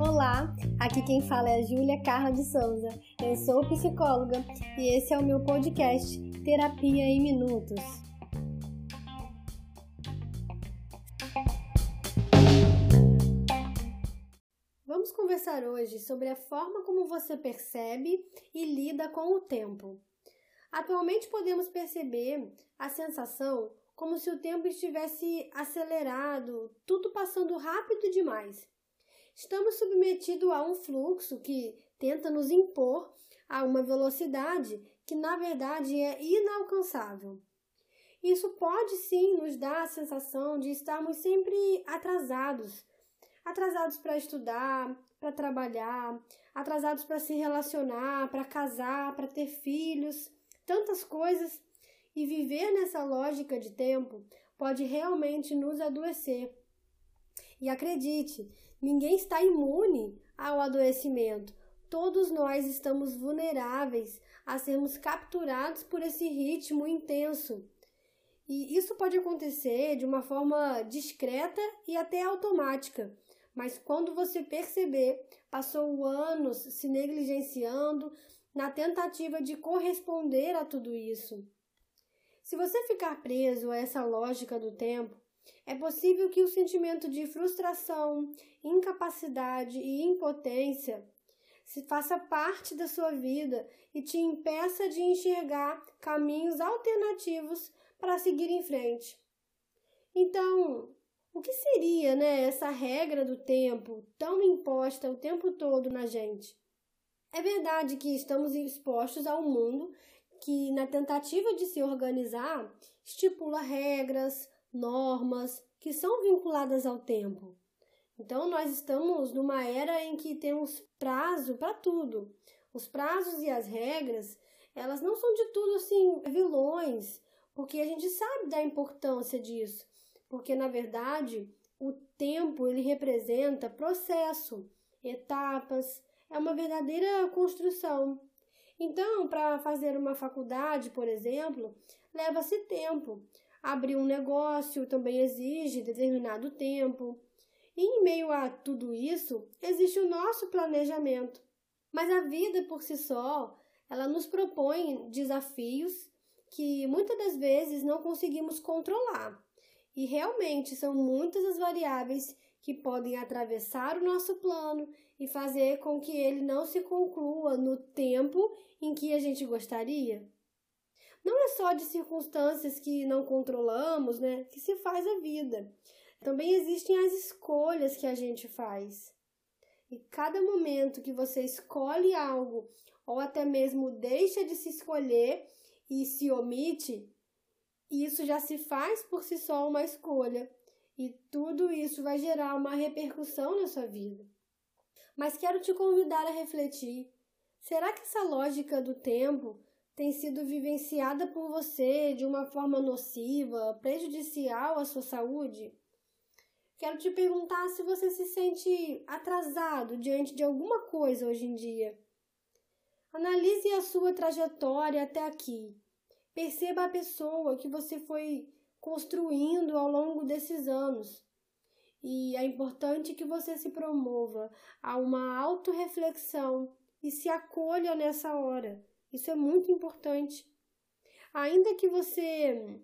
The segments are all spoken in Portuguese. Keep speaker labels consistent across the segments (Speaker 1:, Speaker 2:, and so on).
Speaker 1: Olá, aqui quem fala é a Júlia Carla de Souza. Eu sou psicóloga e esse é o meu podcast Terapia em Minutos. Vamos conversar hoje sobre a forma como você percebe e lida com o tempo. Atualmente podemos perceber a sensação como se o tempo estivesse acelerado, tudo passando rápido demais. Estamos submetidos a um fluxo que tenta nos impor a uma velocidade que na verdade é inalcançável. Isso pode sim nos dar a sensação de estarmos sempre atrasados atrasados para estudar, para trabalhar, atrasados para se relacionar, para casar, para ter filhos tantas coisas e viver nessa lógica de tempo pode realmente nos adoecer. E acredite, ninguém está imune ao adoecimento. Todos nós estamos vulneráveis a sermos capturados por esse ritmo intenso. E isso pode acontecer de uma forma discreta e até automática. Mas quando você perceber, passou anos se negligenciando, na tentativa de corresponder a tudo isso. Se você ficar preso a essa lógica do tempo, é possível que o sentimento de frustração, incapacidade e impotência se faça parte da sua vida e te impeça de enxergar caminhos alternativos para seguir em frente. Então, o que seria, né, essa regra do tempo tão imposta o tempo todo na gente? É verdade que estamos expostos ao mundo que, na tentativa de se organizar, estipula regras, normas que são vinculadas ao tempo. Então, nós estamos numa era em que temos prazo para tudo. Os prazos e as regras, elas não são de tudo assim vilões, porque a gente sabe da importância disso, porque na verdade o tempo ele representa processo, etapas, é uma verdadeira construção. Então, para fazer uma faculdade, por exemplo, leva-se tempo. Abrir um negócio também exige determinado tempo. E em meio a tudo isso, existe o nosso planejamento. Mas a vida por si só, ela nos propõe desafios que muitas das vezes não conseguimos controlar. E realmente são muitas as variáveis que podem atravessar o nosso plano e fazer com que ele não se conclua no tempo em que a gente gostaria. Não é só de circunstâncias que não controlamos, né, que se faz a vida. Também existem as escolhas que a gente faz. E cada momento que você escolhe algo ou até mesmo deixa de se escolher e se omite, isso já se faz por si só uma escolha. E tudo isso vai gerar uma repercussão na sua vida. Mas quero te convidar a refletir. Será que essa lógica do tempo tem sido vivenciada por você de uma forma nociva, prejudicial à sua saúde? Quero te perguntar se você se sente atrasado diante de alguma coisa hoje em dia. Analise a sua trajetória até aqui. Perceba a pessoa que você foi construindo ao longo desses anos. E é importante que você se promova a uma autorreflexão e se acolha nessa hora. Isso é muito importante. Ainda que você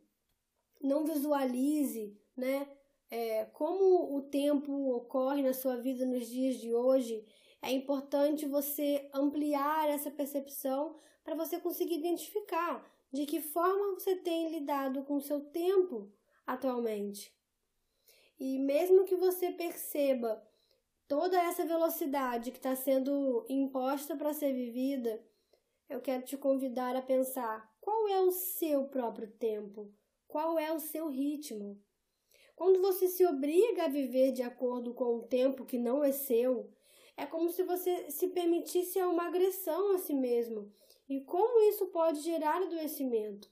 Speaker 1: não visualize, né, é, como o tempo ocorre na sua vida nos dias de hoje, é importante você ampliar essa percepção para você conseguir identificar de que forma você tem lidado com o seu tempo atualmente. E mesmo que você perceba toda essa velocidade que está sendo imposta para ser vivida, eu quero te convidar a pensar qual é o seu próprio tempo, qual é o seu ritmo. Quando você se obriga a viver de acordo com o tempo que não é seu, é como se você se permitisse uma agressão a si mesmo. E como isso pode gerar adoecimento?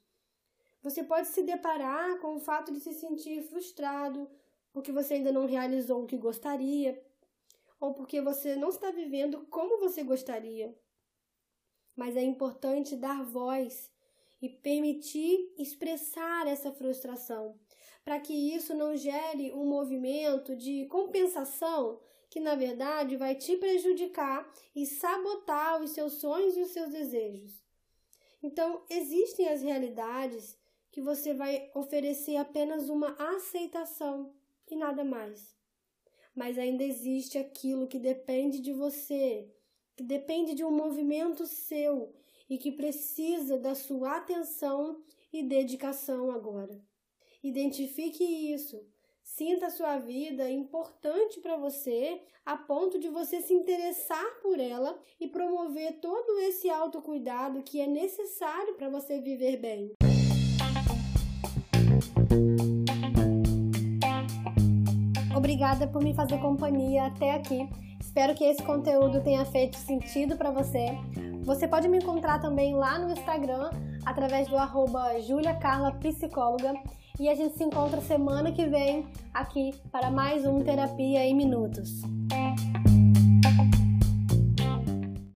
Speaker 1: Você pode se deparar com o fato de se sentir frustrado, porque você ainda não realizou o que gostaria, ou porque você não está vivendo como você gostaria. Mas é importante dar voz e permitir expressar essa frustração, para que isso não gere um movimento de compensação que na verdade vai te prejudicar e sabotar os seus sonhos e os seus desejos. Então, existem as realidades que você vai oferecer apenas uma aceitação e nada mais. Mas ainda existe aquilo que depende de você, que depende de um movimento seu e que precisa da sua atenção e dedicação agora. Identifique isso. Sinta a sua vida importante para você, a ponto de você se interessar por ela e promover todo esse autocuidado que é necessário para você viver bem. Obrigada por me fazer companhia até aqui. Espero que esse conteúdo tenha feito sentido para você. Você pode me encontrar também lá no Instagram através do arroba juliacarlapsicóloga e a gente se encontra semana que vem aqui para mais um Terapia em Minutos.